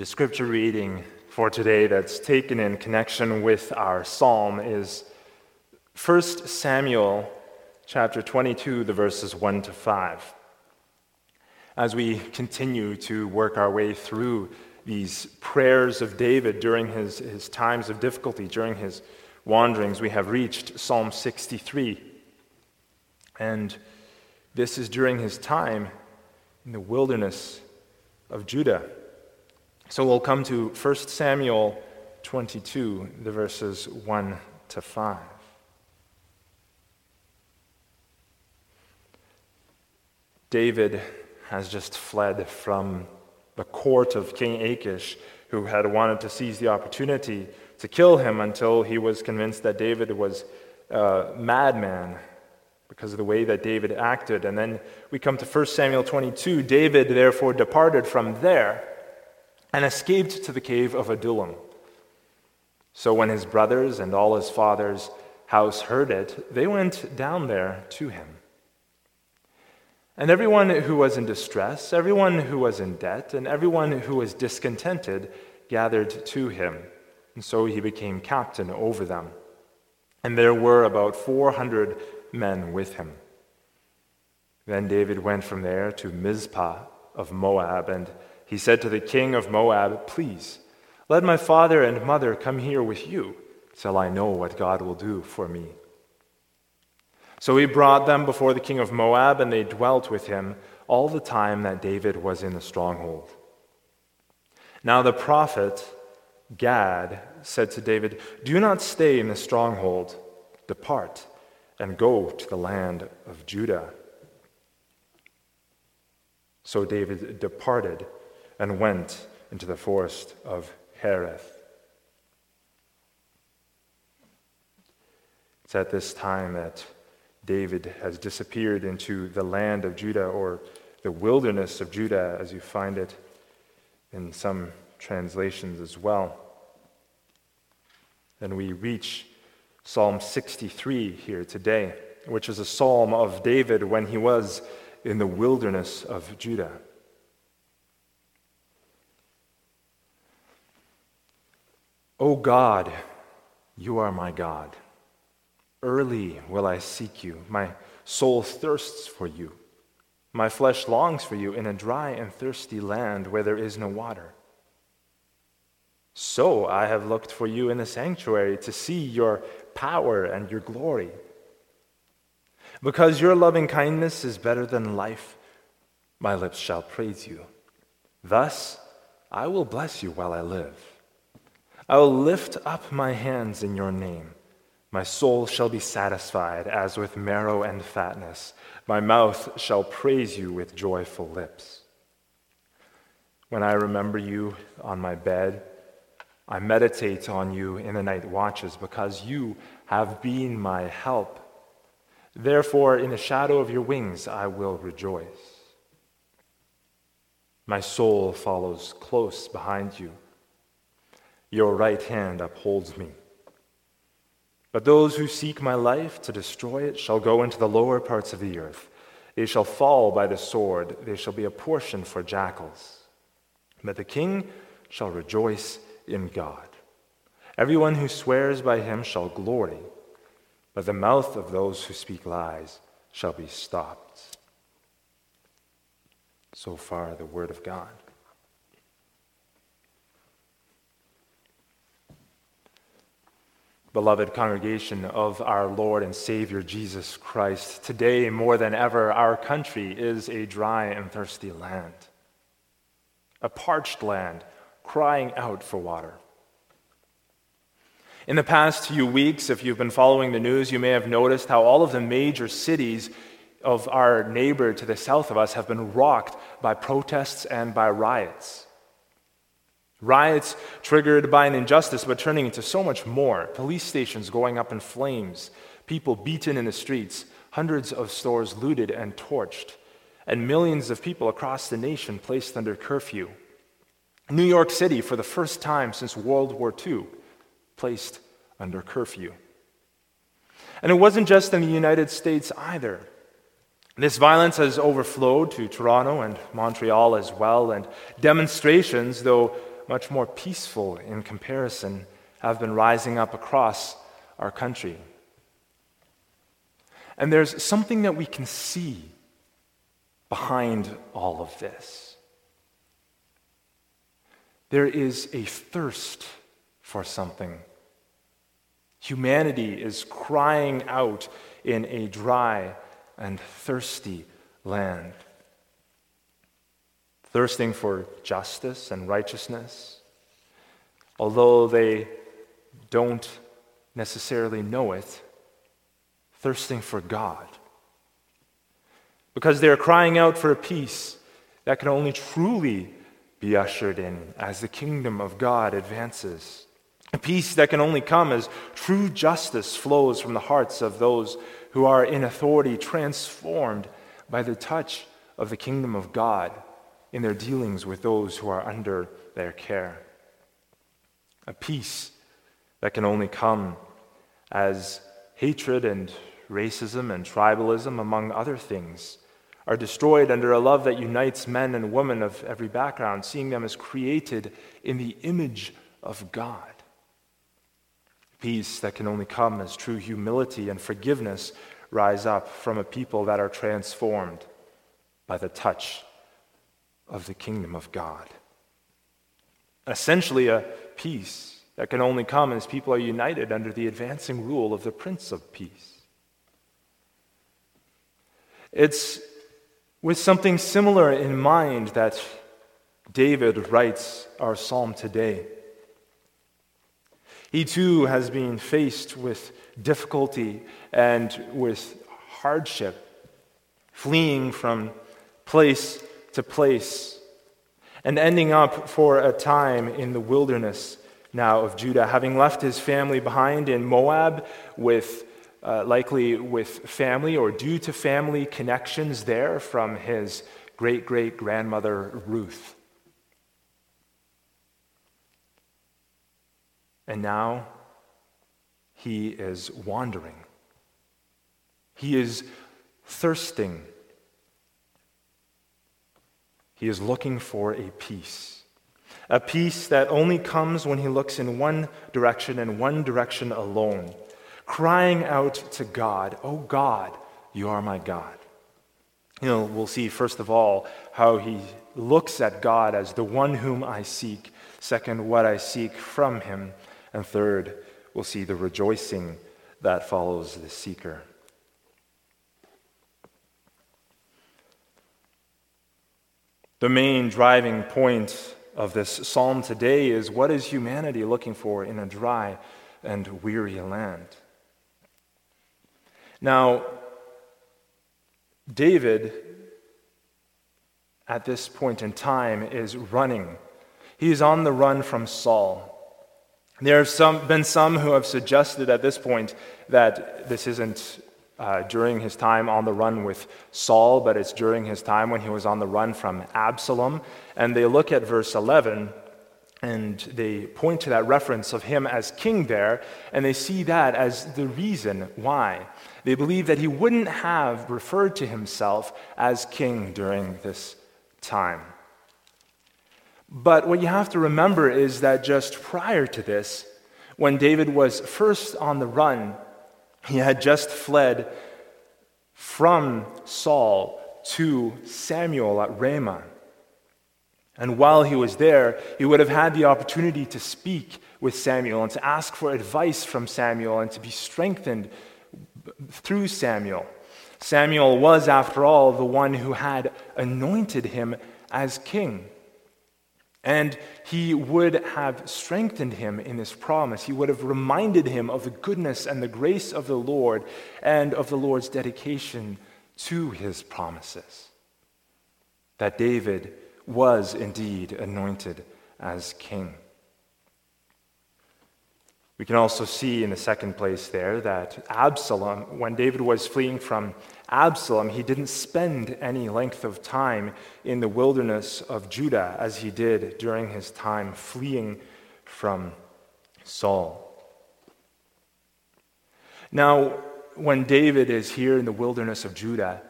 The scripture reading for today that's taken in connection with our psalm is 1 Samuel chapter 22, the verses 1 to 5. As we continue to work our way through these prayers of David during his, his times of difficulty, during his wanderings, we have reached Psalm 63. And this is during his time in the wilderness of Judah. So we'll come to 1 Samuel 22, the verses 1 to 5. David has just fled from the court of King Achish, who had wanted to seize the opportunity to kill him until he was convinced that David was a madman because of the way that David acted. And then we come to 1 Samuel 22. David therefore departed from there and escaped to the cave of Adullam. So when his brothers and all his father's house heard it, they went down there to him. And everyone who was in distress, everyone who was in debt, and everyone who was discontented gathered to him. And so he became captain over them. And there were about 400 men with him. Then David went from there to Mizpah of Moab and he said to the king of Moab, Please, let my father and mother come here with you, till I know what God will do for me. So he brought them before the king of Moab, and they dwelt with him all the time that David was in the stronghold. Now the prophet Gad said to David, Do not stay in the stronghold, depart and go to the land of Judah. So David departed and went into the forest of Hereth. It's at this time that David has disappeared into the land of Judah or the wilderness of Judah, as you find it in some translations as well. And we reach Psalm 63 here today, which is a psalm of David when he was in the wilderness of Judah. O God, you are my God. Early will I seek you. My soul thirsts for you. My flesh longs for you in a dry and thirsty land where there is no water. So I have looked for you in the sanctuary to see your power and your glory. Because your loving kindness is better than life, my lips shall praise you. Thus I will bless you while I live. I will lift up my hands in your name. My soul shall be satisfied as with marrow and fatness. My mouth shall praise you with joyful lips. When I remember you on my bed, I meditate on you in the night watches because you have been my help. Therefore, in the shadow of your wings, I will rejoice. My soul follows close behind you. Your right hand upholds me. But those who seek my life to destroy it shall go into the lower parts of the earth. They shall fall by the sword, they shall be a portion for jackals. But the king shall rejoice in God. Everyone who swears by him shall glory, but the mouth of those who speak lies shall be stopped. So far, the word of God. Beloved congregation of our Lord and Savior Jesus Christ, today more than ever, our country is a dry and thirsty land, a parched land crying out for water. In the past few weeks, if you've been following the news, you may have noticed how all of the major cities of our neighbor to the south of us have been rocked by protests and by riots. Riots triggered by an injustice, but turning into so much more. Police stations going up in flames, people beaten in the streets, hundreds of stores looted and torched, and millions of people across the nation placed under curfew. New York City, for the first time since World War II, placed under curfew. And it wasn't just in the United States either. This violence has overflowed to Toronto and Montreal as well, and demonstrations, though much more peaceful in comparison, have been rising up across our country. And there's something that we can see behind all of this. There is a thirst for something. Humanity is crying out in a dry and thirsty land, thirsting for justice and righteousness, although they don't necessarily know it, thirsting for God. Because they're crying out for a peace that can only truly be ushered in as the kingdom of God advances. A peace that can only come as true justice flows from the hearts of those who are in authority, transformed by the touch of the kingdom of God in their dealings with those who are under their care. A peace that can only come as hatred and racism and tribalism, among other things, are destroyed under a love that unites men and women of every background, seeing them as created in the image of God. Peace that can only come as true humility and forgiveness rise up from a people that are transformed by the touch of the kingdom of God. Essentially, a peace that can only come as people are united under the advancing rule of the Prince of Peace. It's with something similar in mind that David writes our psalm today. He too has been faced with difficulty and with hardship, fleeing from place to place, and ending up for a time in the wilderness now of Judah, having left his family behind in Moab with uh, likely with family or due to family connections there from his great great grandmother Ruth. And now he is wandering. He is thirsting. He is looking for a peace. A peace that only comes when he looks in one direction and one direction alone crying out to God, Oh God, you are my God. You know, we'll see, first of all, how he looks at God as the one whom I seek. Second, what I seek from him. And third, we'll see the rejoicing that follows the seeker. The main driving point of this psalm today is what is humanity looking for in a dry and weary land? Now, David, at this point in time, is running. He is on the run from Saul. There have some, been some who have suggested at this point that this isn't uh, during his time on the run with Saul, but it's during his time when he was on the run from Absalom. And they look at verse 11 and they point to that reference of him as king there, and they see that as the reason why. They believe that he wouldn't have referred to himself as king during this time. But what you have to remember is that just prior to this, when David was first on the run, he had just fled from Saul to Samuel at Ramah. And while he was there, he would have had the opportunity to speak with Samuel and to ask for advice from Samuel and to be strengthened through Samuel. Samuel was, after all, the one who had anointed him as king. And he would have strengthened him in this promise. He would have reminded him of the goodness and the grace of the Lord and of the Lord's dedication to his promises. That David was indeed anointed as king. We can also see in the second place there that Absalom, when David was fleeing from Absalom, he didn't spend any length of time in the wilderness of Judah as he did during his time fleeing from Saul. Now, when David is here in the wilderness of Judah,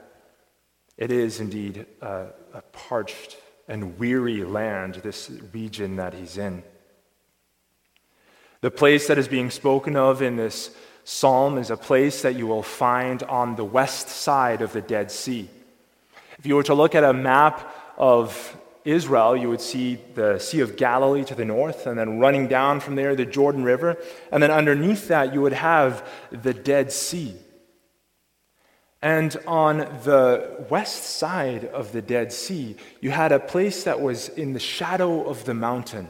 it is indeed a, a parched and weary land, this region that he's in. The place that is being spoken of in this psalm is a place that you will find on the west side of the Dead Sea. If you were to look at a map of Israel, you would see the Sea of Galilee to the north, and then running down from there, the Jordan River. And then underneath that, you would have the Dead Sea. And on the west side of the Dead Sea, you had a place that was in the shadow of the mountain.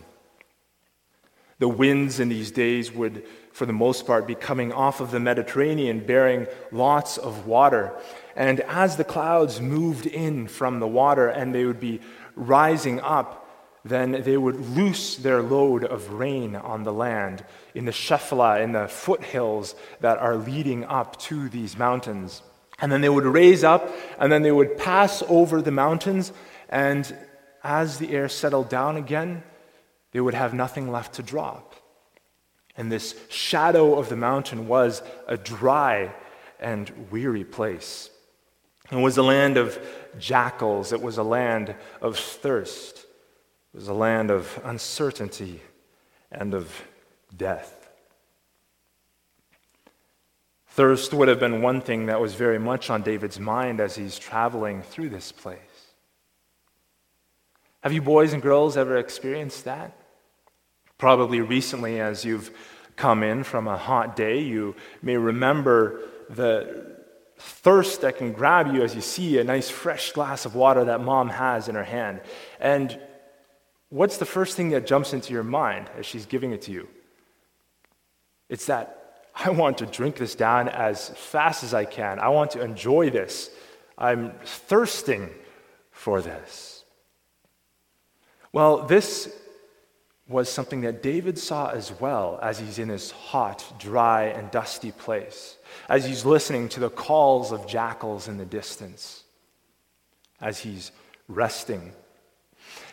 The winds in these days would, for the most part, be coming off of the Mediterranean, bearing lots of water. And as the clouds moved in from the water and they would be rising up, then they would loose their load of rain on the land in the Shephelah, in the foothills that are leading up to these mountains. And then they would raise up, and then they would pass over the mountains, and as the air settled down again, they would have nothing left to drop. And this shadow of the mountain was a dry and weary place. It was a land of jackals, it was a land of thirst, it was a land of uncertainty and of death. Thirst would have been one thing that was very much on David's mind as he's traveling through this place. Have you boys and girls ever experienced that? Probably recently, as you've come in from a hot day, you may remember the thirst that can grab you as you see a nice fresh glass of water that mom has in her hand. And what's the first thing that jumps into your mind as she's giving it to you? It's that I want to drink this down as fast as I can. I want to enjoy this. I'm thirsting for this. Well, this was something that David saw as well as he's in this hot, dry, and dusty place, as he's listening to the calls of jackals in the distance, as he's resting.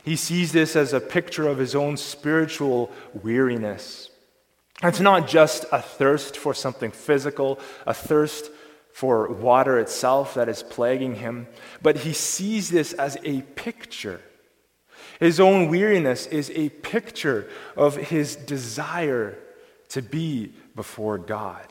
He sees this as a picture of his own spiritual weariness. It's not just a thirst for something physical, a thirst for water itself that is plaguing him, but he sees this as a picture. His own weariness is a picture of his desire to be before God.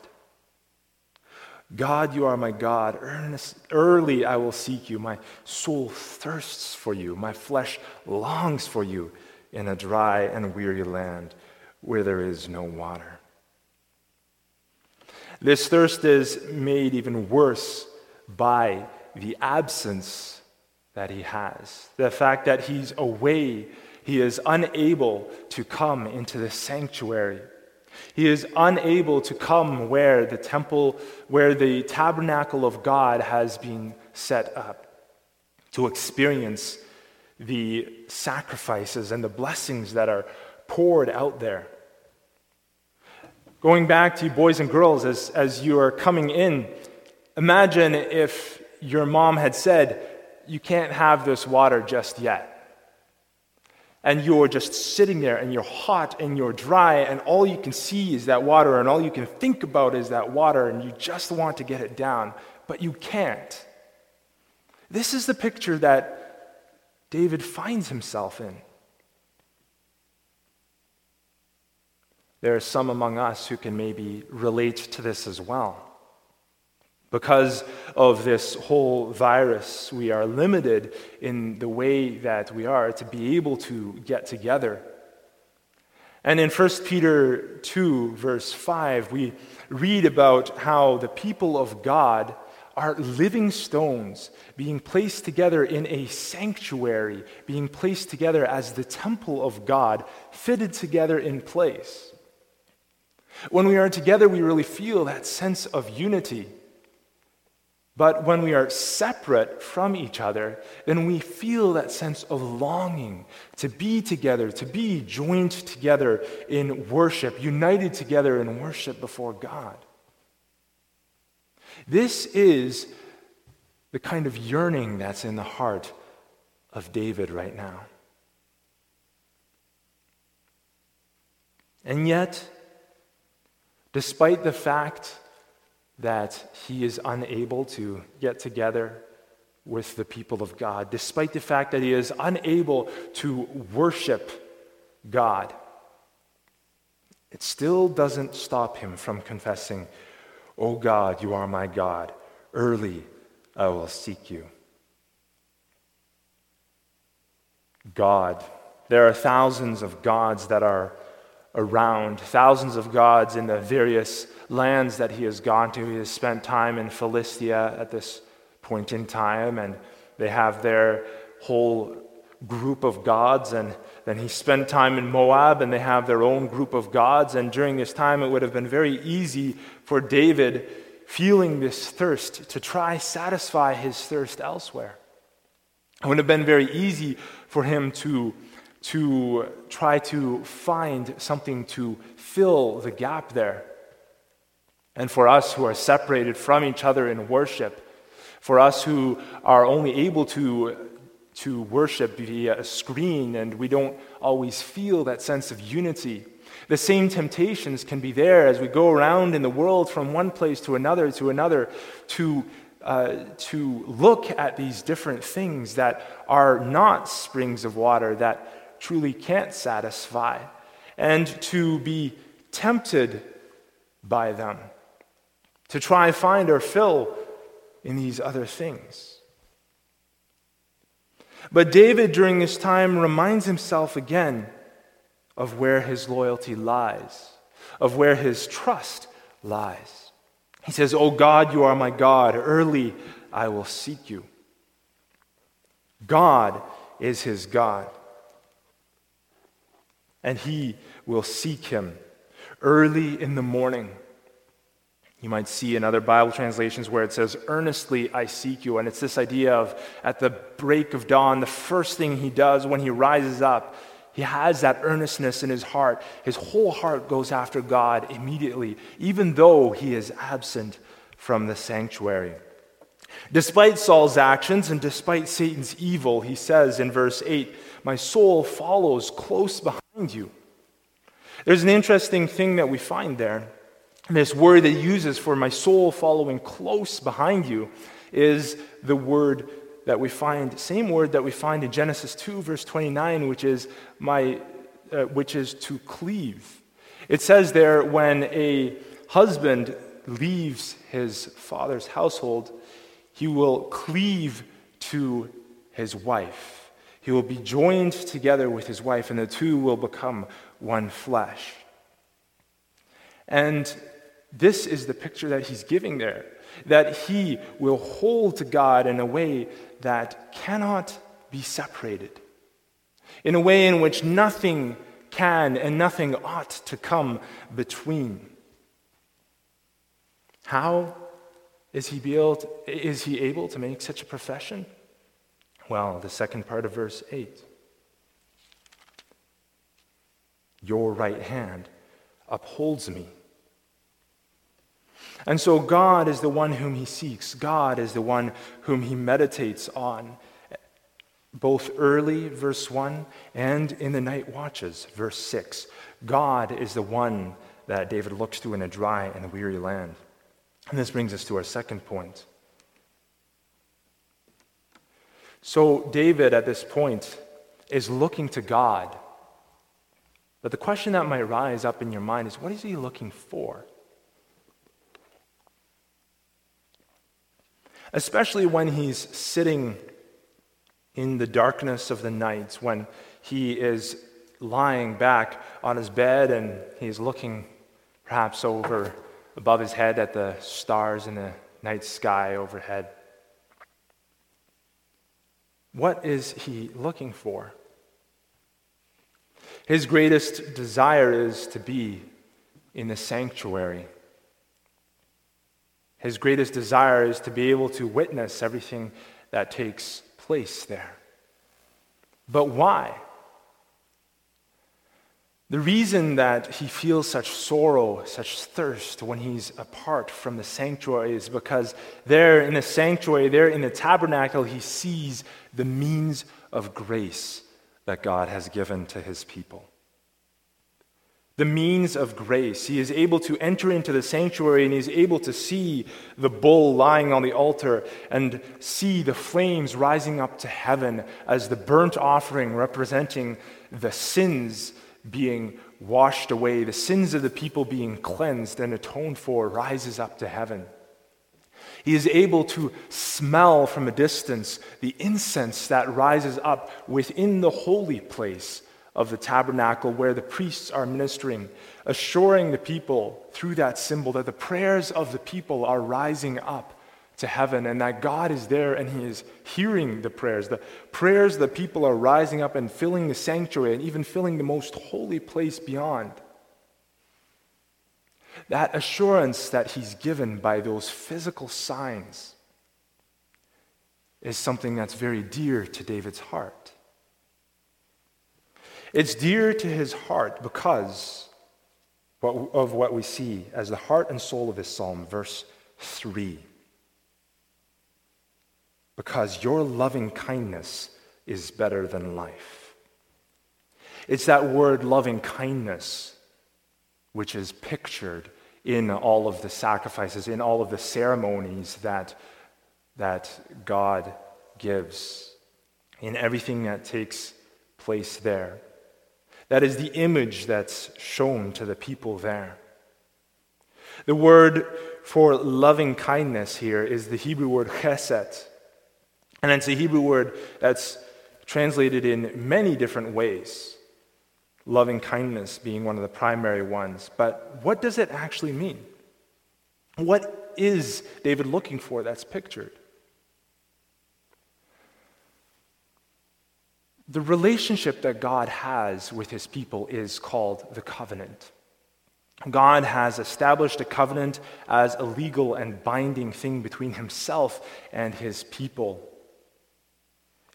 God, you are my God. Earnest, early I will seek you. My soul thirsts for you. My flesh longs for you in a dry and weary land where there is no water. This thirst is made even worse by the absence that he has. The fact that he's away, he is unable to come into the sanctuary. He is unable to come where the temple, where the tabernacle of God has been set up, to experience the sacrifices and the blessings that are poured out there. Going back to you, boys and girls, as, as you are coming in, imagine if your mom had said, You can't have this water just yet. And you're just sitting there and you're hot and you're dry, and all you can see is that water, and all you can think about is that water, and you just want to get it down, but you can't. This is the picture that David finds himself in. There are some among us who can maybe relate to this as well. Because of this whole virus, we are limited in the way that we are to be able to get together. And in 1 Peter 2, verse 5, we read about how the people of God are living stones being placed together in a sanctuary, being placed together as the temple of God, fitted together in place. When we are together, we really feel that sense of unity. But when we are separate from each other, then we feel that sense of longing to be together, to be joined together in worship, united together in worship before God. This is the kind of yearning that's in the heart of David right now. And yet, Despite the fact that he is unable to get together with the people of God, despite the fact that he is unable to worship God. It still doesn't stop him from confessing, Oh God, you are my God. Early I will seek you. God. There are thousands of gods that are around, thousands of gods in the various lands that he has gone to. He has spent time in Philistia at this point in time, and they have their whole group of gods. And then he spent time in Moab, and they have their own group of gods. And during this time, it would have been very easy for David, feeling this thirst, to try satisfy his thirst elsewhere. It would have been very easy for him to, to try to find something to fill the gap there. And for us who are separated from each other in worship, for us who are only able to, to worship via a screen and we don't always feel that sense of unity, the same temptations can be there as we go around in the world from one place to another to another to uh, to look at these different things that are not springs of water that truly can't satisfy, and to be tempted by them, to try find or fill in these other things. But David, during this time, reminds himself again of where his loyalty lies, of where his trust lies. He says, O God, you are my God. Early I will seek you. God is his God. And he will seek him early in the morning. You might see in other Bible translations where it says, Earnestly I seek you. And it's this idea of at the break of dawn, the first thing he does when he rises up he has that earnestness in his heart. His whole heart goes after God immediately, even though he is absent from the sanctuary. Despite Saul's actions and despite Satan's evil, he says in verse 8, My soul follows close behind you. There's an interesting thing that we find there. This word that uses for my soul following close behind you is the word that we find, same word that we find in Genesis 2, verse 29, which is, my, uh, which is to cleave. It says there, when a husband leaves his father's household, he will cleave to his wife. He will be joined together with his wife, and the two will become one flesh. And this is the picture that he's giving there that he will hold to God in a way that cannot be separated, in a way in which nothing can and nothing ought to come between. How is he, able to, is he able to make such a profession? Well, the second part of verse 8. Your right hand upholds me. And so God is the one whom he seeks, God is the one whom he meditates on, both early, verse 1, and in the night watches, verse 6. God is the one that David looks to in a dry and weary land. And this brings us to our second point. So, David at this point is looking to God. But the question that might rise up in your mind is what is he looking for? especially when he's sitting in the darkness of the night, when he is lying back on his bed and he's looking perhaps over above his head at the stars in the night sky overhead. What is he looking for? His greatest desire is to be in the sanctuary his greatest desire is to be able to witness everything that takes place there. But why? The reason that he feels such sorrow, such thirst when he's apart from the sanctuary is because there in the sanctuary, there in the tabernacle, he sees the means of grace that God has given to his people. the means of grace. He is able to enter into the sanctuary and he's able to see the bull lying on the altar and see the flames rising up to heaven as the burnt offering representing the sins being washed away, the sins of the people being cleansed and atoned for rises up to heaven. He is able to smell from a distance the incense that rises up within the holy place of the tabernacle where the priests are ministering, assuring the people through that symbol that the prayers of the people are rising up to heaven and that God is there and He is hearing the prayers. The prayers the people are rising up and filling the sanctuary and even filling the most holy place beyond. That assurance that He's given by those physical signs is something that's very dear to David's heart. It's dear to his heart because of what we see as the heart and soul of this psalm, verse 3. Because your loving kindness is better than life. It's that word loving kindness which is pictured in all of the sacrifices, in all of the ceremonies that, that God gives, in everything that takes place there. That is the image that's shown to the people there. The word for loving kindness here is the Hebrew word chesed. And it's a Hebrew word that's translated in many different ways, loving kindness being one of the primary ones. But what does it actually mean? What is David looking for that's pictured? The relationship that God has with his people is called the covenant. God has established a covenant as a legal and binding thing between himself and his people.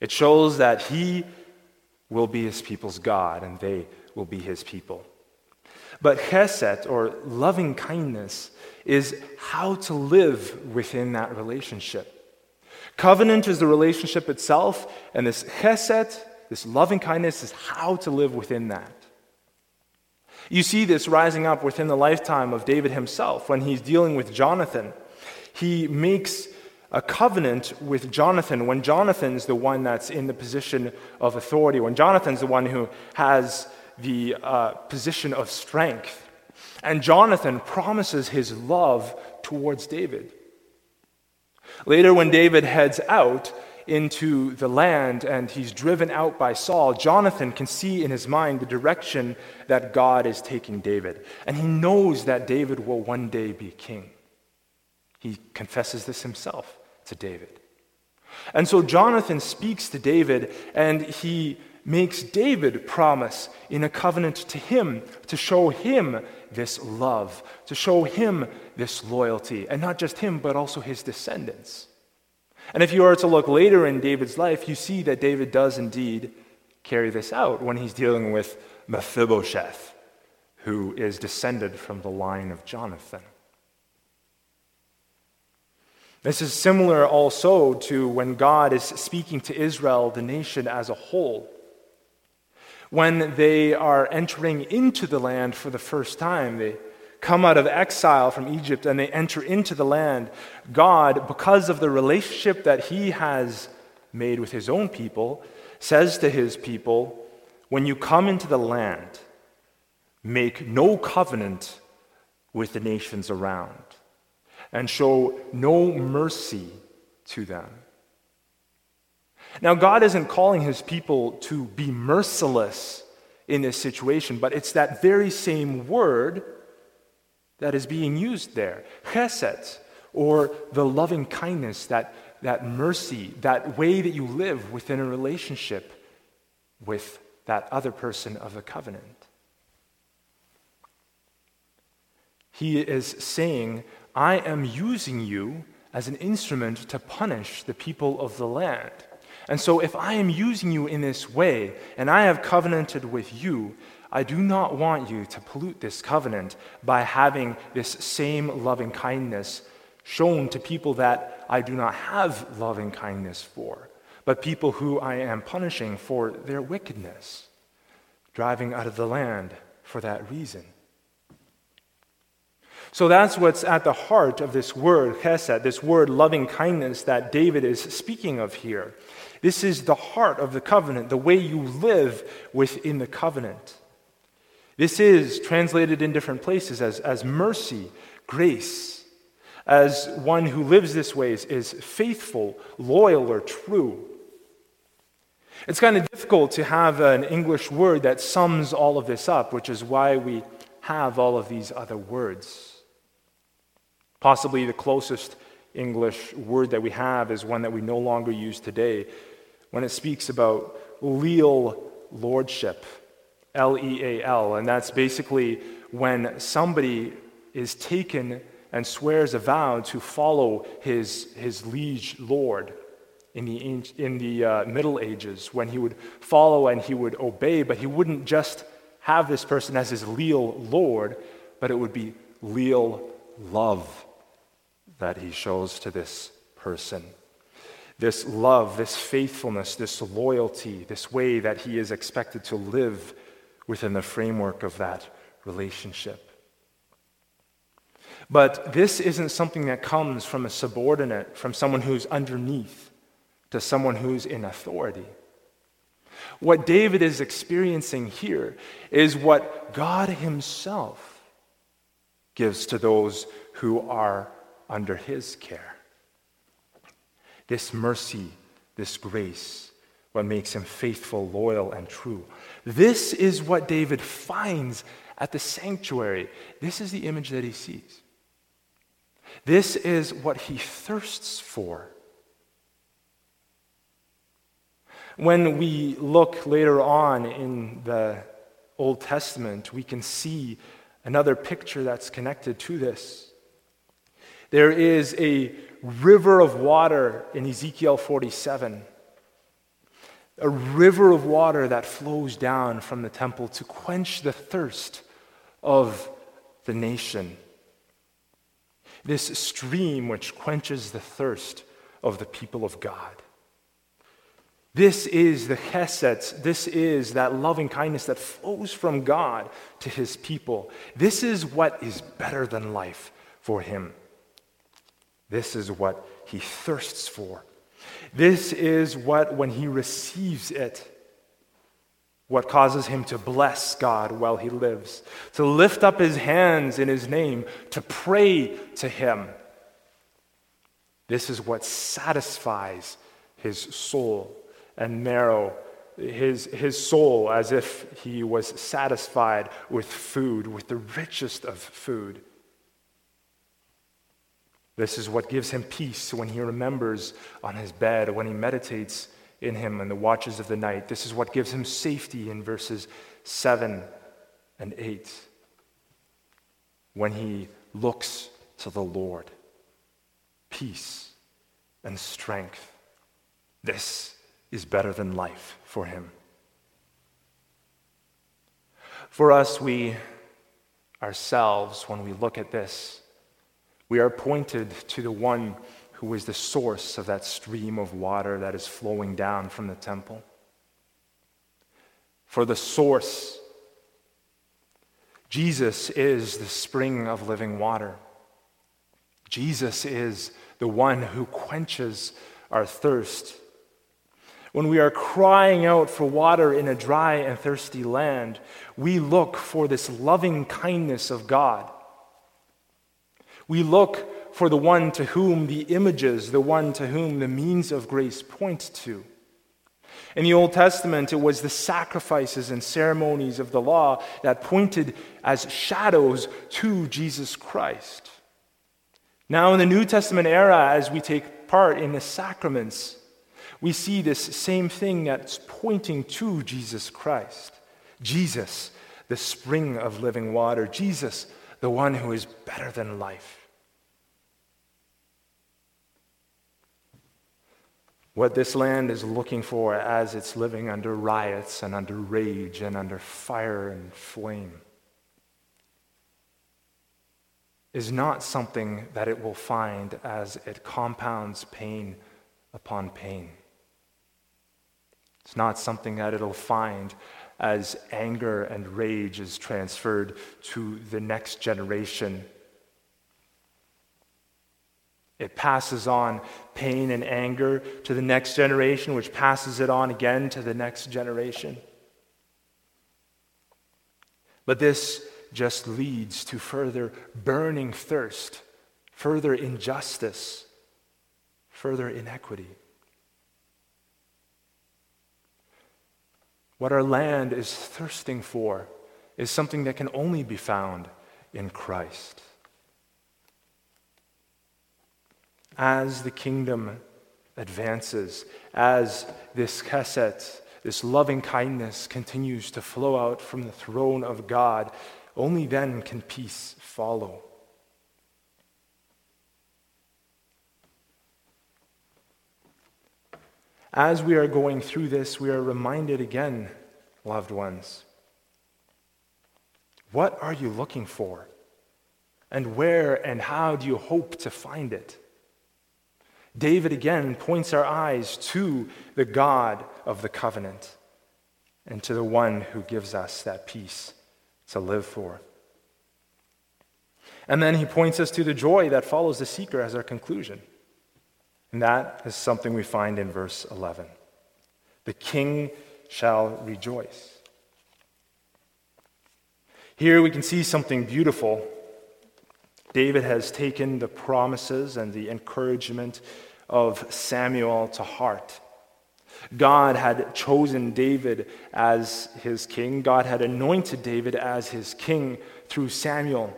It shows that he will be his people's God and they will be his people. But chesed, or loving kindness, is how to live within that relationship. Covenant is the relationship itself, and this chesed this loving kindness is how to live within that. You see this rising up within the lifetime of David himself when he's dealing with Jonathan. He makes a covenant with Jonathan when Jonathan's the one that's in the position of authority, when Jonathan's the one who has the uh, position of strength. And Jonathan promises his love towards David. Later, when David heads out, into the land and he's driven out by Saul, Jonathan can see in his mind the direction that God is taking David. And he knows that David will one day be king. He confesses this himself to David. And so Jonathan speaks to David and he makes David promise in a covenant to him to show him this love, to show him this loyalty, and not just him, but also his descendants. And if you are to look later in David's life, you see that David does indeed carry this out when he's dealing with Mephibosheth, who is descended from the line of Jonathan. This is similar also to when God is speaking to Israel, the nation as a whole. When they are entering into the land for the first time, they come out of exile from Egypt and they enter into the land, God, because of the relationship that He has made with His own people, says to His people, When you come into the land, make no covenant with the nations around and show no mercy to them. Now, God isn't calling his people to be merciless in this situation, but it's that very same word that is being used there. Chesed, or the loving kindness, that, that mercy, that way that you live within a relationship with that other person of the covenant. He is saying, I am using you as an instrument to punish the people of the land. And so, if I am using you in this way, and I have covenanted with you, I do not want you to pollute this covenant by having this same loving kindness shown to people that I do not have loving kindness for, but people who I am punishing for their wickedness, driving out of the land for that reason. So that's what's at the heart of this word, chesed, this word loving kindness that David is speaking of here. This is the heart of the covenant, the way you live within the covenant. This is translated in different places as, as mercy, grace, as one who lives this way is, is faithful, loyal, or true. It's kind of difficult to have an English word that sums all of this up, which is why we have all of these other words. Possibly the closest English word that we have is one that we no longer use today when it speaks about leal lordship, L E A L. And that's basically when somebody is taken and swears a vow to follow his, his liege lord in the, in the uh, Middle Ages, when he would follow and he would obey, but he wouldn't just have this person as his leal lord, but it would be leal love that he shows to this person. This love, this faithfulness, this loyalty, this way that he is expected to live within the framework of that relationship. But this isn't something that comes from a subordinate, from someone who's underneath to someone who's in authority. What David is experiencing here is what God Himself gives to those who are under his care. This mercy, this grace, what makes him faithful, loyal, and true. This is what David finds at the sanctuary. This is the image that he sees. This is what he thirsts for. When we look later on in the Old Testament, we can see another picture that's connected to this. There is a river of water in Ezekiel 47. A river of water that flows down from the temple to quench the thirst of the nation. This stream which quenches the thirst of the people of God. This is the chesed. This is that loving kindness that flows from God to his people. This is what is better than life for him. This is what he thirsts for. This is what, when he receives it, what causes him to bless God while he lives, to lift up his hands in his name, to pray to him. This is what satisfies his soul and marrow, his, his soul, as if he was satisfied with food, with the richest of food. This is what gives him peace when he remembers on his bed, when he meditates in him in the watches of the night. This is what gives him safety in verses 7 and 8. When he looks to the Lord, peace and strength. This is better than life for him. For us, we ourselves, when we look at this, we are pointed to the one who is the source of that stream of water that is flowing down from the temple. For the source, Jesus is the spring of living water. Jesus is the one who quenches our thirst. When we are crying out for water in a dry and thirsty land, we look for this loving kindness of God we look for the one to whom the images, the one to whom the means of grace point to. In the Old Testament, it was the sacrifices and ceremonies of the law that pointed as shadows to Jesus Christ. Now, in the New Testament era, as we take part in the sacraments, we see this same thing that's pointing to Jesus Christ. Jesus, the spring of living water. Jesus, the one who is better than life. What this land is looking for as it's living under riots and under rage and under fire and flame is not something that it will find as it compounds pain upon pain. It's not something that it'll find as anger and rage is transferred to the next generation. It passes on pain and anger to the next generation, which passes it on again to the next generation. But this just leads to further burning thirst, further injustice, further inequity. What our land is thirsting for is something that can only be found in Christ. As the kingdom advances, as this chesed, this loving kindness continues to flow out from the throne of God, only then can peace follow. As we are going through this, we are reminded again, loved ones, what are you looking for? And where and how do you hope to find it? David again points our eyes to the God of the covenant and to the one who gives us that peace to live for. And then he points us to the joy that follows the seeker as our conclusion. And that is something we find in verse 11. The king shall rejoice. Here we can see something beautiful. David has taken the promises and the encouragement of Samuel to heart. God had chosen David as his king. God had anointed David as his king through Samuel.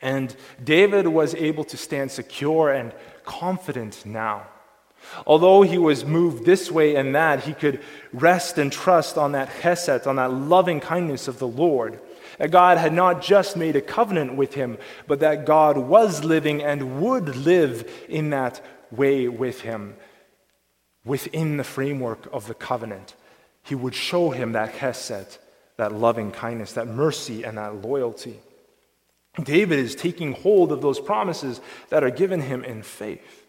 And David was able to stand secure and confident now. Although he was moved this way and that, he could rest and trust on that chesed, on that loving kindness of the Lord. That God had not just made a covenant with him, but that God was living and would live in that way with him within the framework of the covenant. He would show him that chesed, that loving kindness, that mercy, and that loyalty. David is taking hold of those promises that are given him in faith.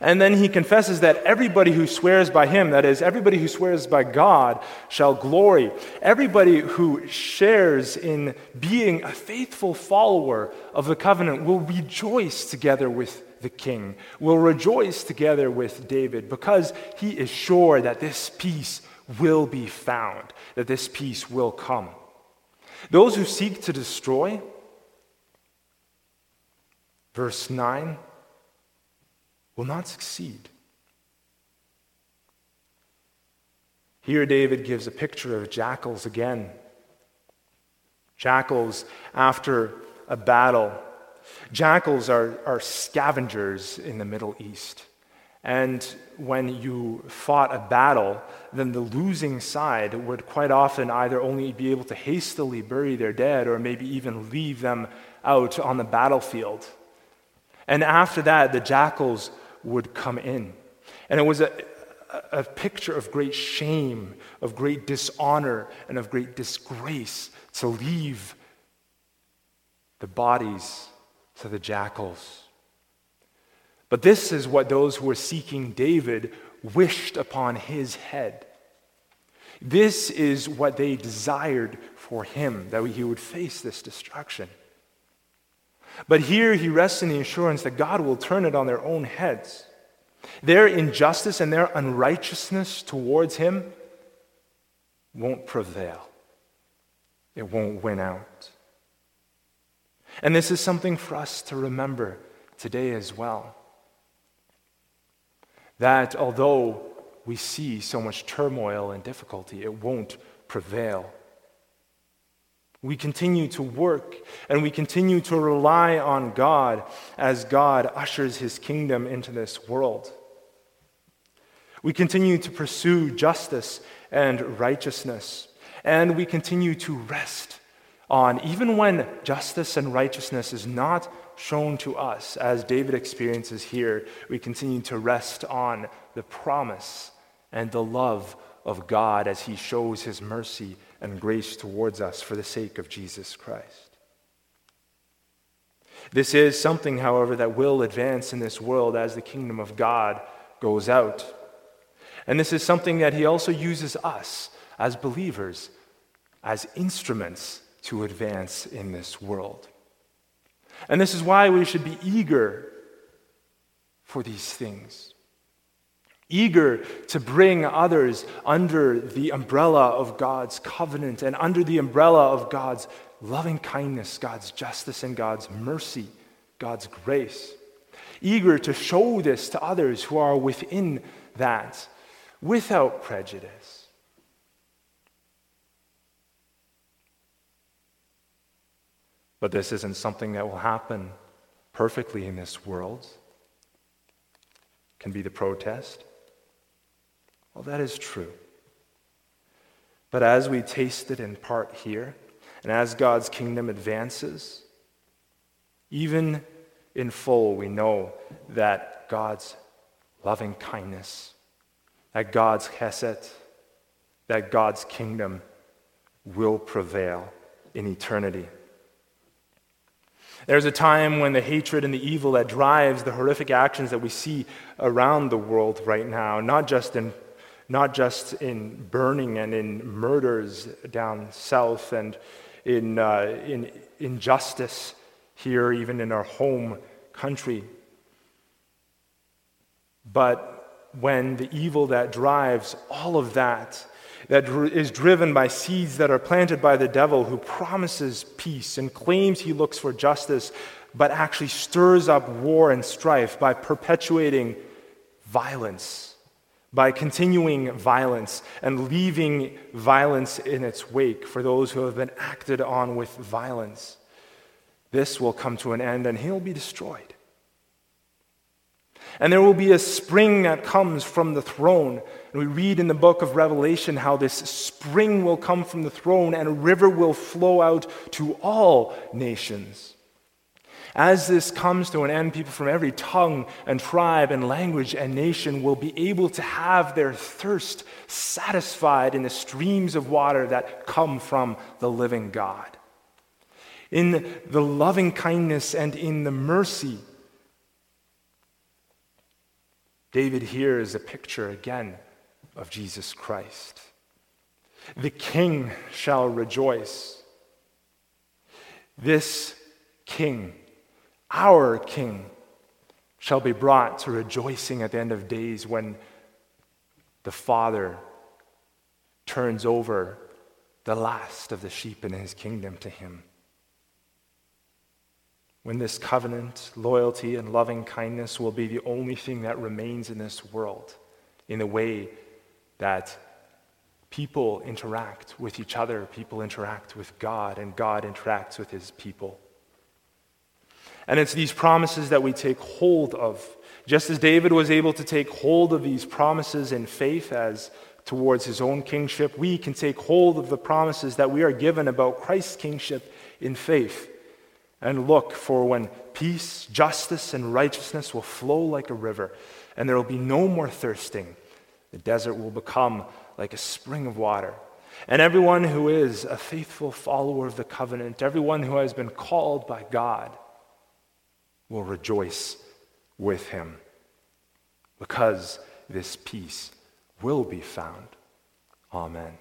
And then he confesses that everybody who swears by him, that is, everybody who swears by God, shall glory. Everybody who shares in being a faithful follower of the covenant will rejoice together with the king, will rejoice together with David because he is sure that this peace will be found, that this peace will come. Those who seek to destroy, verse 9, will not succeed. Here, David gives a picture of jackals again. Jackals, after a battle, Jackals are, are scavengers in the Middle East. And when you fought a battle, then the losing side would quite often either only be able to hastily bury their dead or maybe even leave them out on the battlefield. And after that, the jackals would come in. And it was a, a picture of great shame, of great dishonor, and of great disgrace to leave the bodies to the jackals. But this is what those who were seeking David wished upon his head. This is what they desired for him, that he would face this destruction. But here he rests in the assurance that God will turn it on their own heads. Their injustice and their unrighteousness towards him won't prevail, it won't win out. And this is something for us to remember today as well. That although we see so much turmoil and difficulty, it won't prevail. We continue to work and we continue to rely on God as God ushers his kingdom into this world. We continue to pursue justice and righteousness, and we continue to rest on, even when justice and righteousness is not shown to us, as David experiences here, we continue to rest on the promise and the love of God as he shows his mercy and grace towards us for the sake of Jesus Christ. This is something, however, that will advance in this world as the kingdom of God goes out. And this is something that he also uses us as believers, as instruments to advance in this world. And this is why we should be eager for these things. Eager to bring others under the umbrella of God's covenant and under the umbrella of God's loving kindness, God's justice, and God's mercy, God's grace. Eager to show this to others who are within that without prejudice. But this isn't something that will happen perfectly in this world. Can be the protest. Well, that is true. But as we taste it in part here, and as God's kingdom advances, even in full, we know that God's loving kindness, that God's chesed, that God's kingdom will prevail in eternity. There's a time when the hatred and the evil that drives the horrific actions that we see around the world right now, not just in, not just in burning and in murders down south and in, uh, in injustice here, even in our home country, but when the evil that drives all of that that is driven by seeds that are planted by the devil who promises peace and claims he looks for justice, but actually stirs up war and strife by perpetuating violence, by continuing violence and leaving violence in its wake for those who have been acted on with violence. This will come to an end and he'll be destroyed. And there will be a spring that comes from the throne. And we read in the book of Revelation how this spring will come from the throne and a river will flow out to all nations. As this comes to an end, people from every tongue and tribe and language and nation will be able to have their thirst satisfied in the streams of water that come from the living God. In the loving kindness and in the mercy David here is a picture again of Jesus Christ. The king shall rejoice. This king, our king, shall be brought to rejoicing at the end of days when the Father turns over the last of the sheep in his kingdom to him when this covenant, loyalty, and loving kindness will be the only thing that remains in this world in the way that people interact with each other, people interact with God, and God interacts with his people. And it's these promises that we take hold of. Just as David was able to take hold of these promises in faith as towards his own kingship, we can take hold of the promises that we are given about Christ's kingship in faith and look for when peace, justice, and righteousness will flow like a river, and there will be no more thirsting. The desert will become like a spring of water. And everyone who is a faithful follower of the covenant, everyone who has been called by God, will rejoice with him because this peace will be found. Amen.